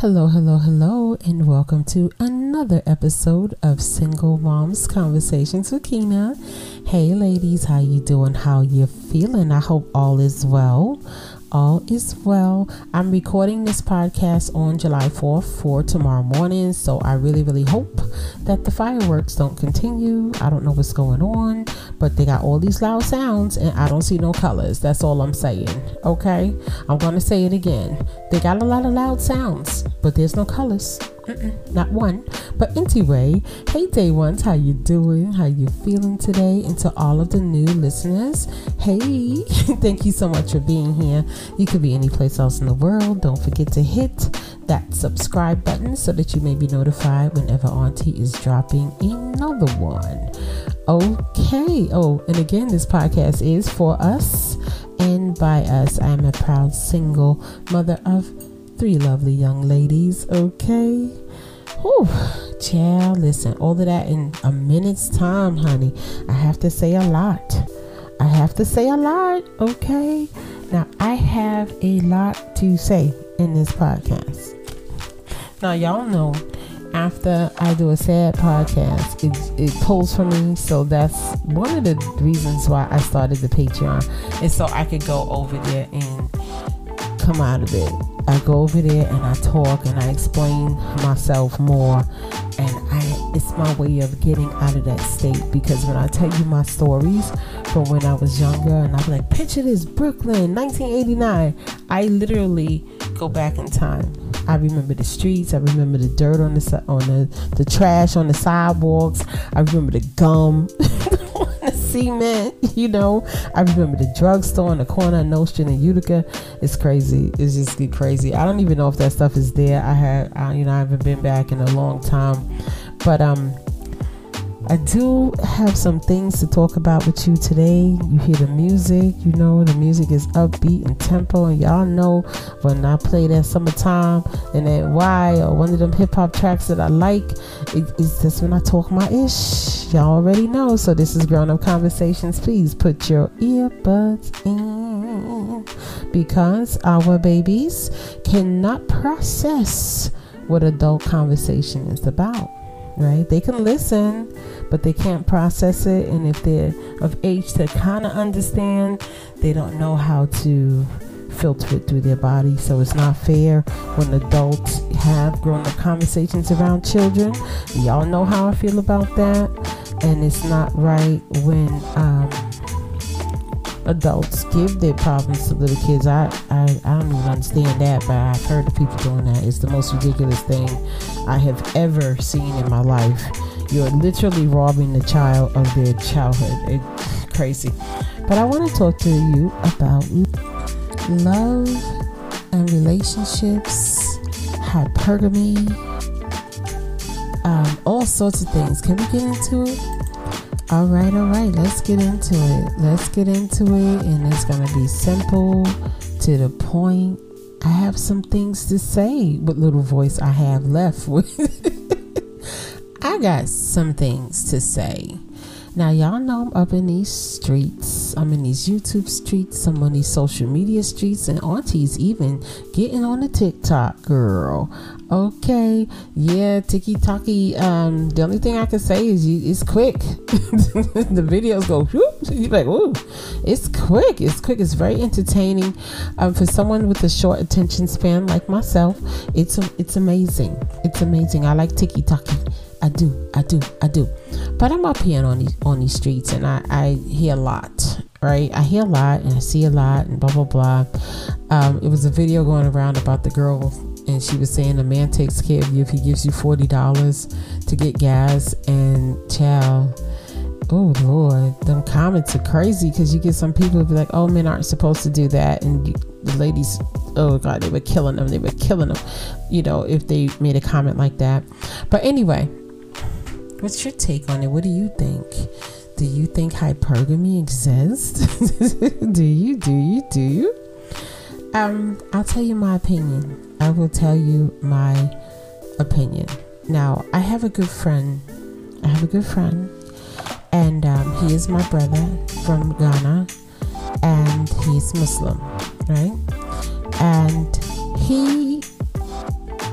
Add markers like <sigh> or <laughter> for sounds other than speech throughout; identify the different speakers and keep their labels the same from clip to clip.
Speaker 1: Hello, hello, hello, and welcome to another episode of Single Moms Conversations with Keyna. Hey, ladies, how you doing? How you feeling? I hope all is well all is well. I'm recording this podcast on July 4th for tomorrow morning, so I really, really hope that the fireworks don't continue. I don't know what's going on, but they got all these loud sounds and I don't see no colors. That's all I'm saying. Okay? I'm to say it again. They got a lot of loud sounds, but there's no colors. Not one. But anyway, hey day ones, how you doing? How you feeling today? And to all of the new listeners, hey, <laughs> thank you so much for being here. You could be any place else in the world. Don't forget to hit that subscribe button so that you may be notified whenever Auntie is dropping another one. Okay. Oh, and again, this podcast is for us and by us. I am a proud single mother of three lovely young ladies, okay? Whew, child, listen, all of that in a minute's time, honey. I have to say a lot. I have to say a lot, okay? Now, I have a lot to say in this podcast. Now, y'all know after I do a sad podcast, it, it pulls for me. So that's one of the reasons why I started the Patreon, is so I could go over there and come out of it I go over there and I talk and I explain myself more. And I it's my way of getting out of that state because when I tell you my stories from when I was younger and I'm like picture this Brooklyn 1989 I literally go back in time. I remember the streets. I remember the dirt on the on the the trash on the sidewalks. I remember the gum <laughs> cement, <laughs> you know. I remember the drugstore on the corner of Nostrand and Utica. It's crazy. It's just crazy. I don't even know if that stuff is there. I had, I, you know, I haven't been back in a long time, but um, I do have some things to talk about with you today. You hear the music, you know, the music is upbeat and tempo, and y'all know when I play that summertime and that why or one of them hip hop tracks that I like, it, it's just when I talk my ish. Y'all already know. So this is grown up conversations. Please put your earbuds in because our babies cannot process what adult conversation is about right? They can listen, but they can't process it. And if they're of age to kind of understand, they don't know how to filter it through their body. So it's not fair when adults have grown up conversations around children. Y'all know how I feel about that. And it's not right when um, adults give their problems to little kids. I, I, I don't even understand that, but I've heard of people doing that. It's the most ridiculous thing I have ever seen in my life. You're literally robbing the child of their childhood. It's crazy. But I want to talk to you about love and relationships, hypergamy, um, all sorts of things. Can we get into it? All right, all right, let's get into it. Let's get into it, and it's going to be simple, to the point. I have some things to say. What little voice I have left with. <laughs> I got some things to say. Now, y'all know I'm up in these streets. I'm in these YouTube streets. I'm on these social media streets. And Auntie's even getting on the TikTok, girl. Okay. Yeah, Tiki Taki. Um, the only thing I can say is you, it's quick. <laughs> the videos go, whoop. You're like, ooh, it's quick. It's quick. It's very entertaining. Um, for someone with a short attention span like myself, it's, it's amazing. It's amazing. I like Tiki Taki. I do, I do, I do. But I'm up here on these on these streets and I, I hear a lot, right? I hear a lot and I see a lot and blah blah blah. Um, it was a video going around about the girl and she was saying a man takes care of you if he gives you forty dollars to get gas and child. Oh Lord, them comments are crazy because you get some people who be like, "Oh, men aren't supposed to do that," and you, the ladies, oh God, they were killing them. They were killing them, you know, if they made a comment like that. But anyway, What's your take on it? What do you think? Do you think hypergamy exists? <laughs> do you? Do you? Do you? Um, I'll tell you my opinion. I will tell you my opinion. Now, I have a good friend. I have a good friend, and um, he is my brother from Ghana, and he's Muslim, right? And he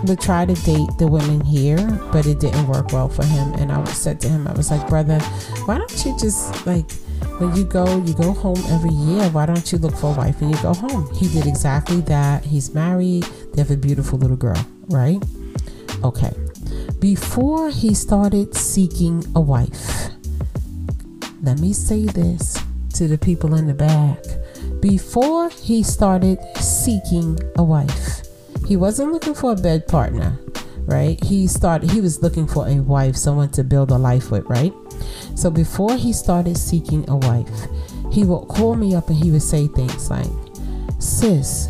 Speaker 1: would try to date the women here, but it didn't work well for him. And I said to him, I was like, brother, why don't you just like when you go, you go home every year. Why don't you look for a wife and you go home? He did exactly that. He's married. They have a beautiful little girl, right? Okay. Before he started seeking a wife, let me say this to the people in the back. Before he started seeking a wife, he wasn't looking for a bed partner, right? He started he was looking for a wife, someone to build a life with, right? So before he started seeking a wife, he would call me up and he would say things like, Sis,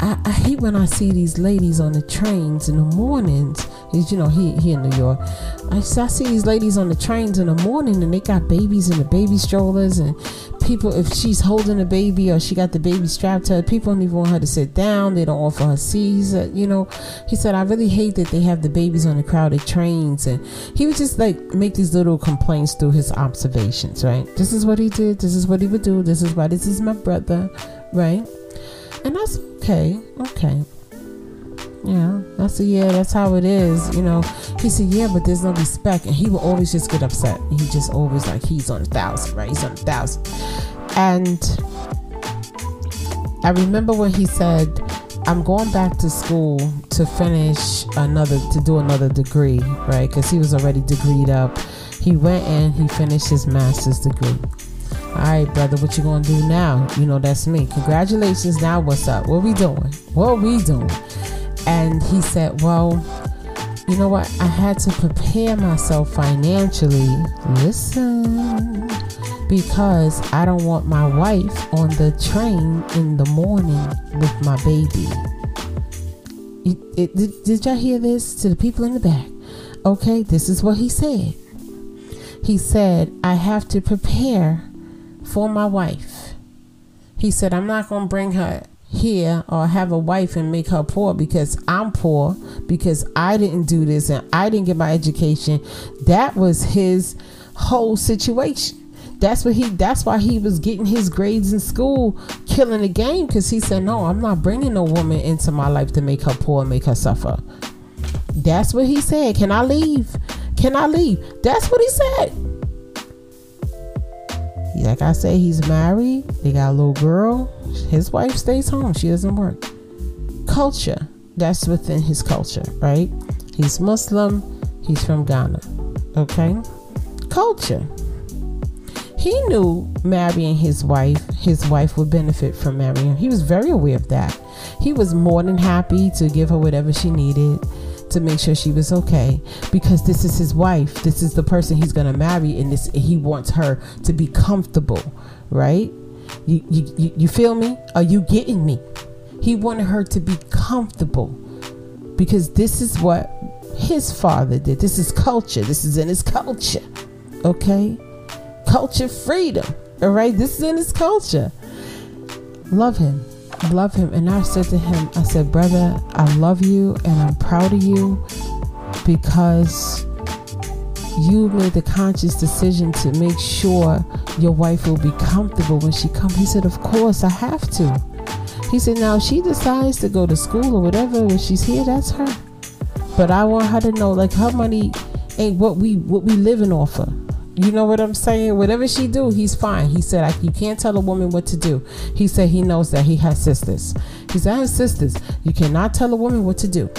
Speaker 1: I, I hate when I see these ladies on the trains in the mornings. He's, you know, he, he in New York. I, I see these ladies on the trains in the morning and they got babies in the baby strollers and people, if she's holding a baby or she got the baby strapped to her, people don't even want her to sit down. They don't offer her seats. Uh, you know, he said, I really hate that they have the babies on the crowded trains. And he would just like make these little complaints through his observations, right? This is what he did. This is what he would do. This is why this is my brother, right? And that's okay. Okay. Yeah, I said, yeah, that's how it is. You know, he said, yeah, but there's no respect. And he will always just get upset. He just always like, he's on a thousand, right? He's on a thousand. And I remember when he said, I'm going back to school to finish another, to do another degree, right? Because he was already degreed up. He went in, he finished his master's degree. All right, brother, what you gonna do now? You know that's me. Congratulations. Now what's up? What we doing? What we doing? And he said, Well, you know what? I had to prepare myself financially. Listen, because I don't want my wife on the train in the morning with my baby. It, it, did, did y'all hear this to the people in the back? Okay, this is what he said. He said, I have to prepare for my wife. He said, I'm not going to bring her here or have a wife and make her poor because I'm poor because I didn't do this and I didn't get my education. That was his whole situation. That's what he that's why he was getting his grades in school, killing the game because he said, "No, I'm not bringing a woman into my life to make her poor, and make her suffer." That's what he said. Can I leave? Can I leave? That's what he said. Like I say, he's married. They got a little girl. His wife stays home. She doesn't work. Culture. That's within his culture, right? He's Muslim. He's from Ghana. Okay? Culture. He knew marrying his wife, his wife would benefit from marrying him. He was very aware of that. He was more than happy to give her whatever she needed to make sure she was okay because this is his wife. This is the person he's going to marry and this he wants her to be comfortable, right? You, you, you feel me? Are you getting me? He wanted her to be comfortable because this is what his father did. This is culture. This is in his culture. Okay? Culture freedom. All right? This is in his culture. Love him love him. And I said to him, I said, Brother, I love you and I'm proud of you because you made the conscious decision to make sure your wife will be comfortable when she comes. He said, Of course, I have to. He said, Now, she decides to go to school or whatever when she's here, that's her. But I want her to know, like, her money ain't what we what we living off of. You know what I'm saying? Whatever she do, he's fine. He said, like, you can't tell a woman what to do. He said he knows that he has sisters. He said, I have sisters. You cannot tell a woman what to do.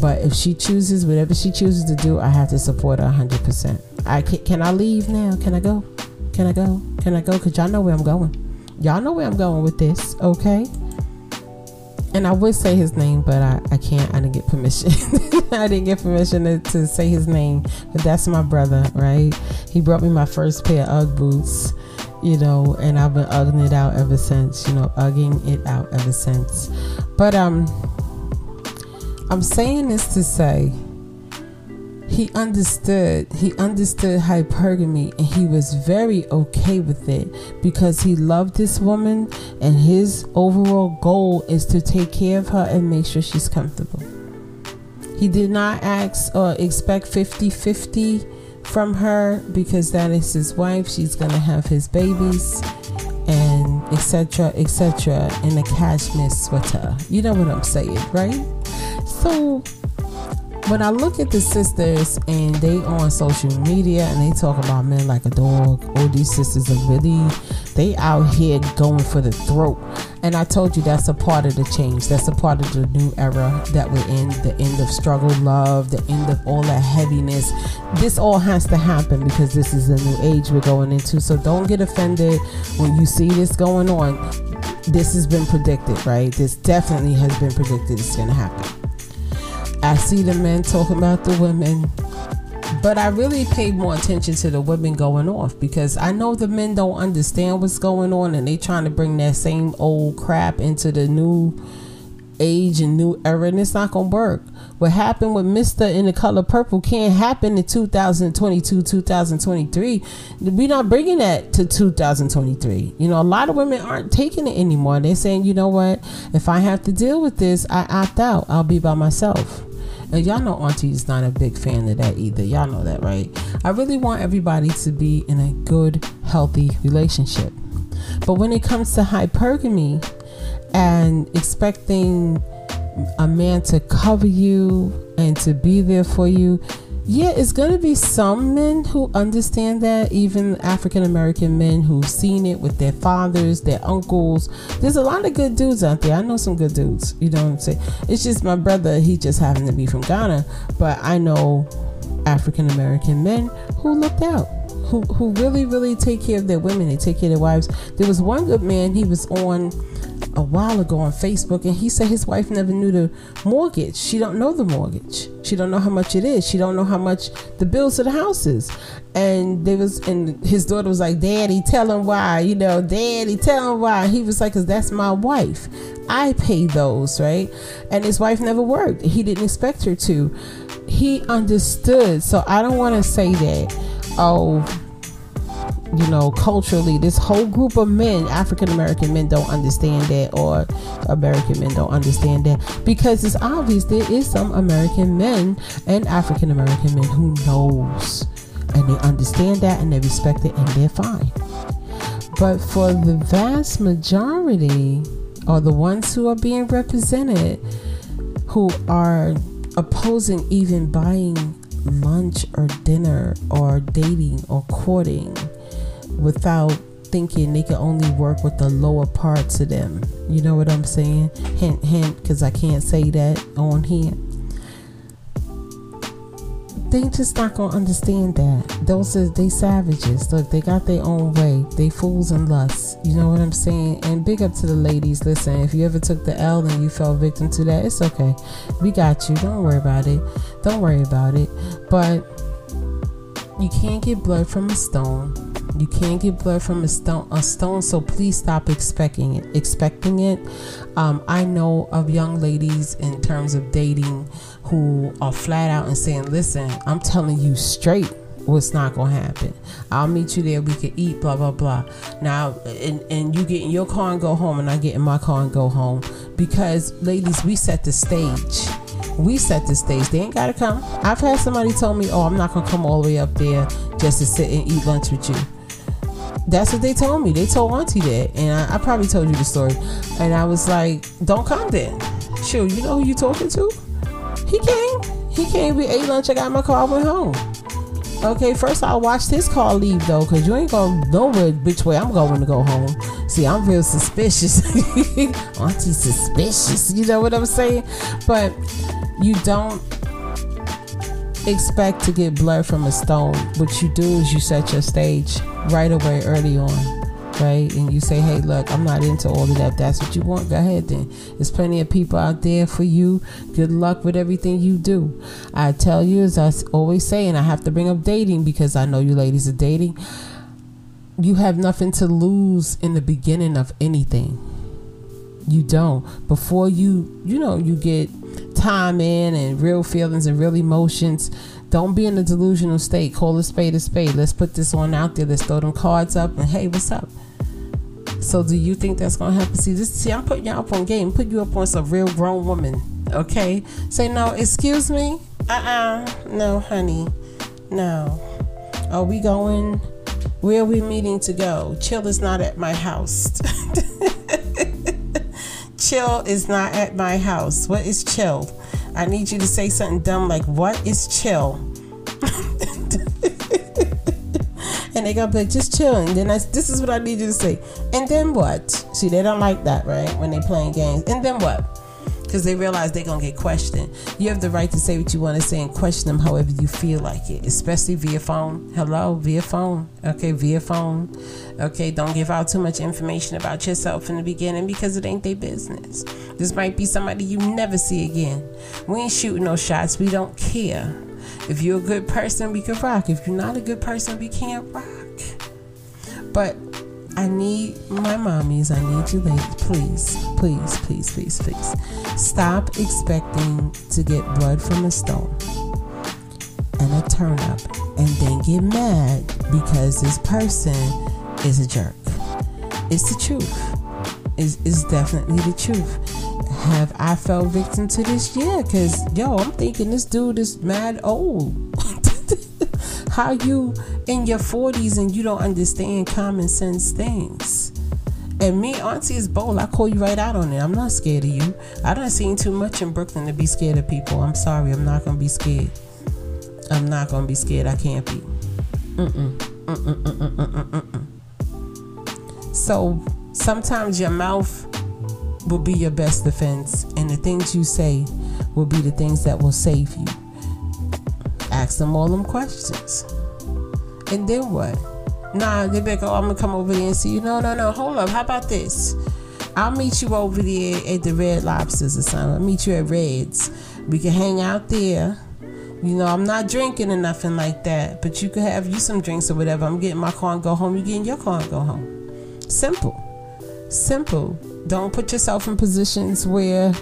Speaker 1: But if she chooses whatever she chooses to do, I have to support her 100%. I can, can I leave now? Can I go? Can I go? Can I go? Because y'all know where I'm going. Y'all know where I'm going with this, okay? and I would say his name, but I, I can't. I didn't get permission. <laughs> I didn't get permission to, to, say his name, but that's my brother, right? He brought me my first pair of UGG boots, you know, and I've been ugging it out ever since, you know, ugging it out ever since. But um, I'm saying this to say he understood he understood hypergamy and he was very okay with it because he loved this woman and his overall goal is to take care of her and make sure she's comfortable. He did not ask or expect 50-50 from her because that is his wife. She's gonna have his babies and etc etc in a cashmere sweater you know what i'm saying right So when I look at the sisters and they on social media and they talk about men like a dog, all these sisters are really they out here going for the throat. And I told you that's a part of the change. That's a part of the new era that we're in. The end of struggle, love, the end of all that heaviness. This all has to happen because this is a new age we're going into. So don't get offended when you see this going on. This has been predicted, right? This definitely has been predicted. It's going to happen. I see the men talking about the women, but I really pay more attention to the women going off because I know the men don't understand what's going on and they trying to bring that same old crap into the new age and new era and it's not gonna work. What happened with Mr. in the color purple can't happen in 2022, 2023. We're not bringing that to 2023. You know, a lot of women aren't taking it anymore. They're saying, you know what, if I have to deal with this, I opt out. I'll be by myself. And y'all know Auntie's not a big fan of that either. Y'all know that, right? I really want everybody to be in a good, healthy relationship. But when it comes to hypergamy and expecting a man to cover you and to be there for you, yeah, it's going to be some men who understand that, even African American men who've seen it with their fathers, their uncles. There's a lot of good dudes out there. I know some good dudes. You know what I'm saying? It's just my brother, he just happened to be from Ghana, but I know African American men who looked out. Who, who really really take care of their women they take care of their wives there was one good man he was on a while ago on Facebook and he said his wife never knew the mortgage. She don't know the mortgage. She don't know how much it is. She don't know how much the bills of the house is. And there was and his daughter was like, Daddy, tell him why, you know, Daddy, tell him why. He was like, Cause that's my wife. I pay those, right? And his wife never worked. He didn't expect her to. He understood. So I don't want to say that, oh, you know, culturally, this whole group of men, African American men, don't understand that, or American men don't understand that, because it's obvious there is some American men and African American men who knows and they understand that and they respect it and they're fine. But for the vast majority, or the ones who are being represented, who are opposing even buying lunch or dinner or dating or courting without thinking they can only work with the lower parts of them. You know what I'm saying? Hint, hint, because I can't say that on here. They just not gonna understand that. Those are they savages. Look, they got their own way. They fools and lusts. You know what I'm saying? And big up to the ladies. Listen, if you ever took the L and you fell victim to that, it's okay. We got you. Don't worry about it. Don't worry about it. But you can't get blood from a stone you can't get blood from a stone, a stone. So please stop expecting it. Expecting it. Um, I know of young ladies in terms of dating who are flat out and saying, "Listen, I'm telling you straight." what's not gonna happen. I'll meet you there. We can eat. Blah blah blah. Now, and and you get in your car and go home, and I get in my car and go home because, ladies, we set the stage. We set the stage. They ain't gotta come. I've had somebody tell me, "Oh, I'm not gonna come all the way up there just to sit and eat lunch with you." That's what they told me. They told Auntie that, and I, I probably told you the story. And I was like, "Don't come then." Sure, you know who you talking to? He came. He came. We ate lunch. I got my car. Went home. Okay, first I watched his car leave though, cause you ain't gonna know which way I'm going to go home. See, I'm real suspicious. <laughs> Auntie suspicious. You know what I'm saying? But you don't expect to get blood from a stone. What you do is you set your stage right away early on. Right, and you say, "Hey, look, I'm not into all of that. That's what you want. Go ahead, then. There's plenty of people out there for you. Good luck with everything you do." I tell you, as I always say, and I have to bring up dating because I know you ladies are dating. You have nothing to lose in the beginning of anything. You don't. Before you, you know, you get time in and real feelings and real emotions. Don't be in a delusional state. Call a spade a spade. Let's put this one out there. Let's throw them cards up and hey, what's up? So do you think that's gonna happen? See this see I'm putting you up on game, put you up on some real grown woman. Okay? Say no, excuse me? Uh-uh. No, honey. No. Are we going where are we meeting to go? Chill is not at my house. <laughs> chill is not at my house. What is chill? I need you to say something dumb like, What is chill? <laughs> and they gonna be like, just chill. And then I, this is what I need you to say. And then what? See, they don't like that, right? When they playing games. And then what? Because they realize they're gonna get questioned. You have the right to say what you want to say and question them however you feel like it, especially via phone. Hello, via phone. Okay, via phone. Okay, don't give out too much information about yourself in the beginning because it ain't their business. This might be somebody you never see again. We ain't shooting no shots. We don't care. If you're a good person, we can rock. If you're not a good person, we can't rock. But I need my mommies, I need you ladies, please, please, please, please, please. Stop expecting to get blood from a stone and a turn up and then get mad because this person is a jerk. It's the truth. It's, it's definitely the truth. Have I fell victim to this? Yeah, because, yo, I'm thinking this dude is mad old. <laughs> How you in your 40s and you don't understand common sense things? And me, Auntie is bold. I call you right out on it. I'm not scared of you. I don't seen too much in Brooklyn to be scared of people. I'm sorry. I'm not gonna be scared. I'm not gonna be scared. I can't be. So sometimes your mouth will be your best defense, and the things you say will be the things that will save you. Ask them all them questions. And then what? Nah, they like, oh, I'm gonna come over there and see you. No, no, no, hold up. How about this? I'll meet you over there at the Red Lobsters or something. I'll meet you at Red's. We can hang out there. You know, I'm not drinking or nothing like that, but you could have you some drinks or whatever. I'm getting my car and go home. You getting your car and go home. Simple. Simple. Don't put yourself in positions where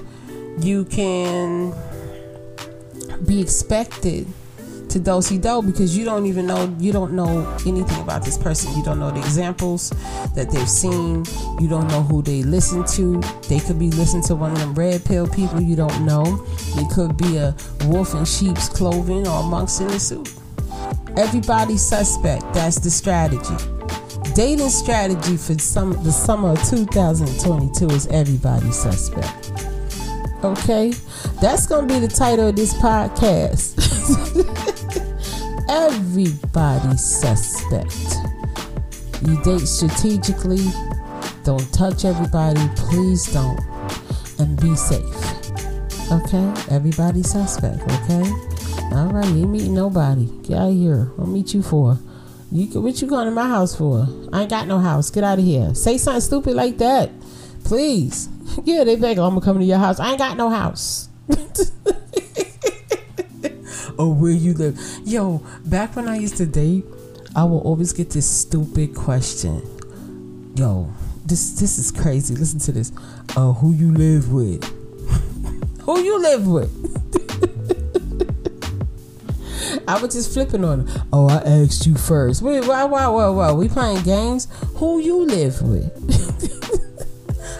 Speaker 1: you can be expected to dosey do because you don't even know you don't know anything about this person. You don't know the examples that they've seen. You don't know who they listen to. They could be listening to one of them red pill people you don't know. It could be a wolf in sheep's clothing or a monks in a suit. Everybody suspect. That's the strategy. Dating strategy for some the summer of 2022 is everybody suspect. Okay, that's gonna be the title of this podcast. <laughs> everybody suspect. You date strategically. Don't touch everybody. Please don't. And be safe. Okay? Everybody suspect. Okay? All right. You meeting nobody. Get out of here. I'll meet you for. You what you going to my house for? I ain't got no house. Get out of here. Say something stupid like that, please. <laughs> Yeah, they think I'm gonna come to your house. I ain't got no house. <laughs> oh, where you live? Yo, back when I used to date, I will always get this stupid question. Yo, this this is crazy. Listen to this. Uh, who you live with? <laughs> who you live with? <laughs> I was just flipping on. Oh, I asked you first. Wait, why, why, why, why? We playing games? Who you live with?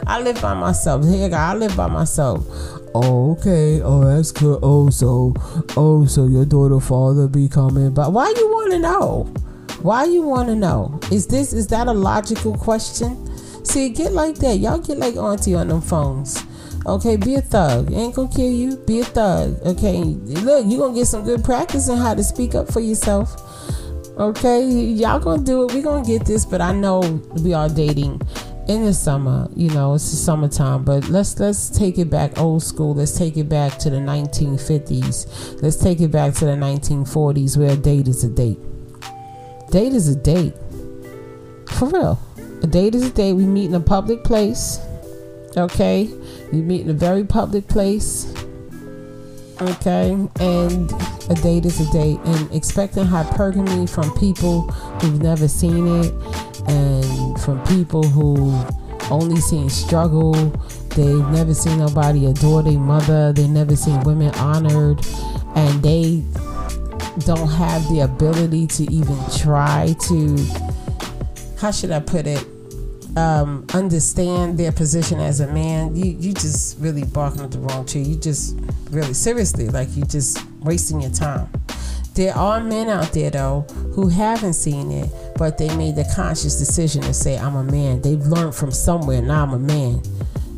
Speaker 1: <laughs> I live by myself. Here, I live by myself. Oh, okay. Oh, that's good. Oh, so, oh, so your daughter, father be coming But Why you want to know? Why you want to know? Is this is that a logical question? See, get like that. Y'all get like auntie on them phones. Okay, be a thug. ain't gonna kill you. Be a thug. Okay, look, you gonna get some good practice on how to speak up for yourself. Okay, y'all gonna do it. We gonna get this, but I know we are dating in the summer. You know, it's the summertime. But let's let's take it back old school. Let's take it back to the 1950s. Let's take it back to the 1940s, where a date is a date. Date is a date. For real, a date is a date. We meet in a public place. Okay you meet in a very public place. Okay, and a date is a date, and expecting hypergamy from people who've never seen it, and from people who only seen struggle. They've never seen nobody adore their mother. They never seen women honored, and they don't have the ability to even try to. How should I put it? um, understand their position as a man, you you just really barking at the wrong tree. You just really seriously like you just wasting your time. There are men out there though who haven't seen it, but they made the conscious decision to say, "I'm a man." They've learned from somewhere. Now I'm a man.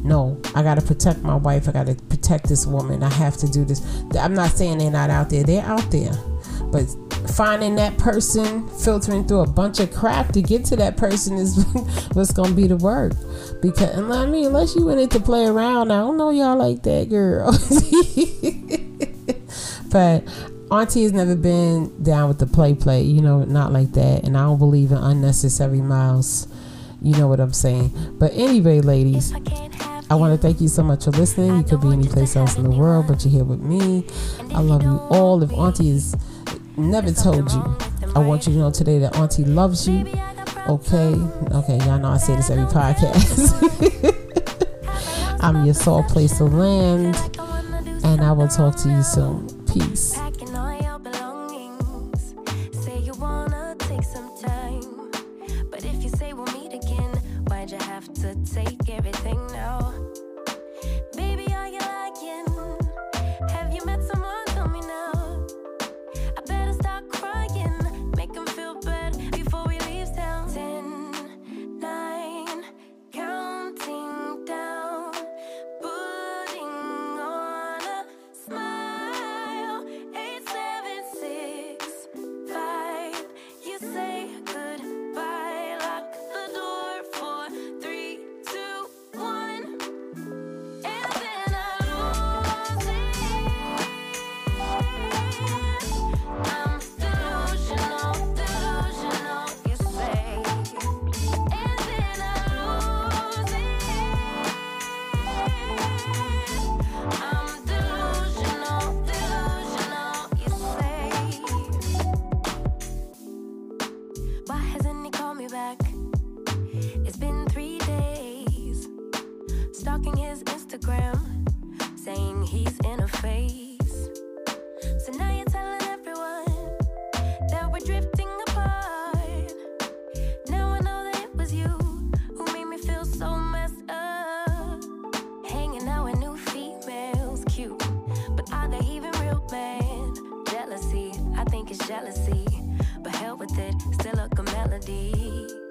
Speaker 2: no, I got to protect my wife. I got to protect this woman. I have to do this. I'm not saying they're not out there. They're out there. But finding that person, filtering through a bunch of crap to get to that person is <laughs> what's to be the work. Because, I mean, unless you went to play around, I don't know y'all like that, girl. <laughs> but Auntie has never been down with the play play, you know, not like that. And I don't believe in unnecessary miles. You know what I'm saying. But anyway, ladies, I want to thank you so much for listening. You could be any place else in the world, but you're here with me. I love you all. If Auntie has never told you, I want you to know today that Auntie loves you. Okay, okay, y'all know I say this every podcast. <laughs> I'm your soul place to land, and I will talk to you soon. Peace.
Speaker 3: It, still a melody.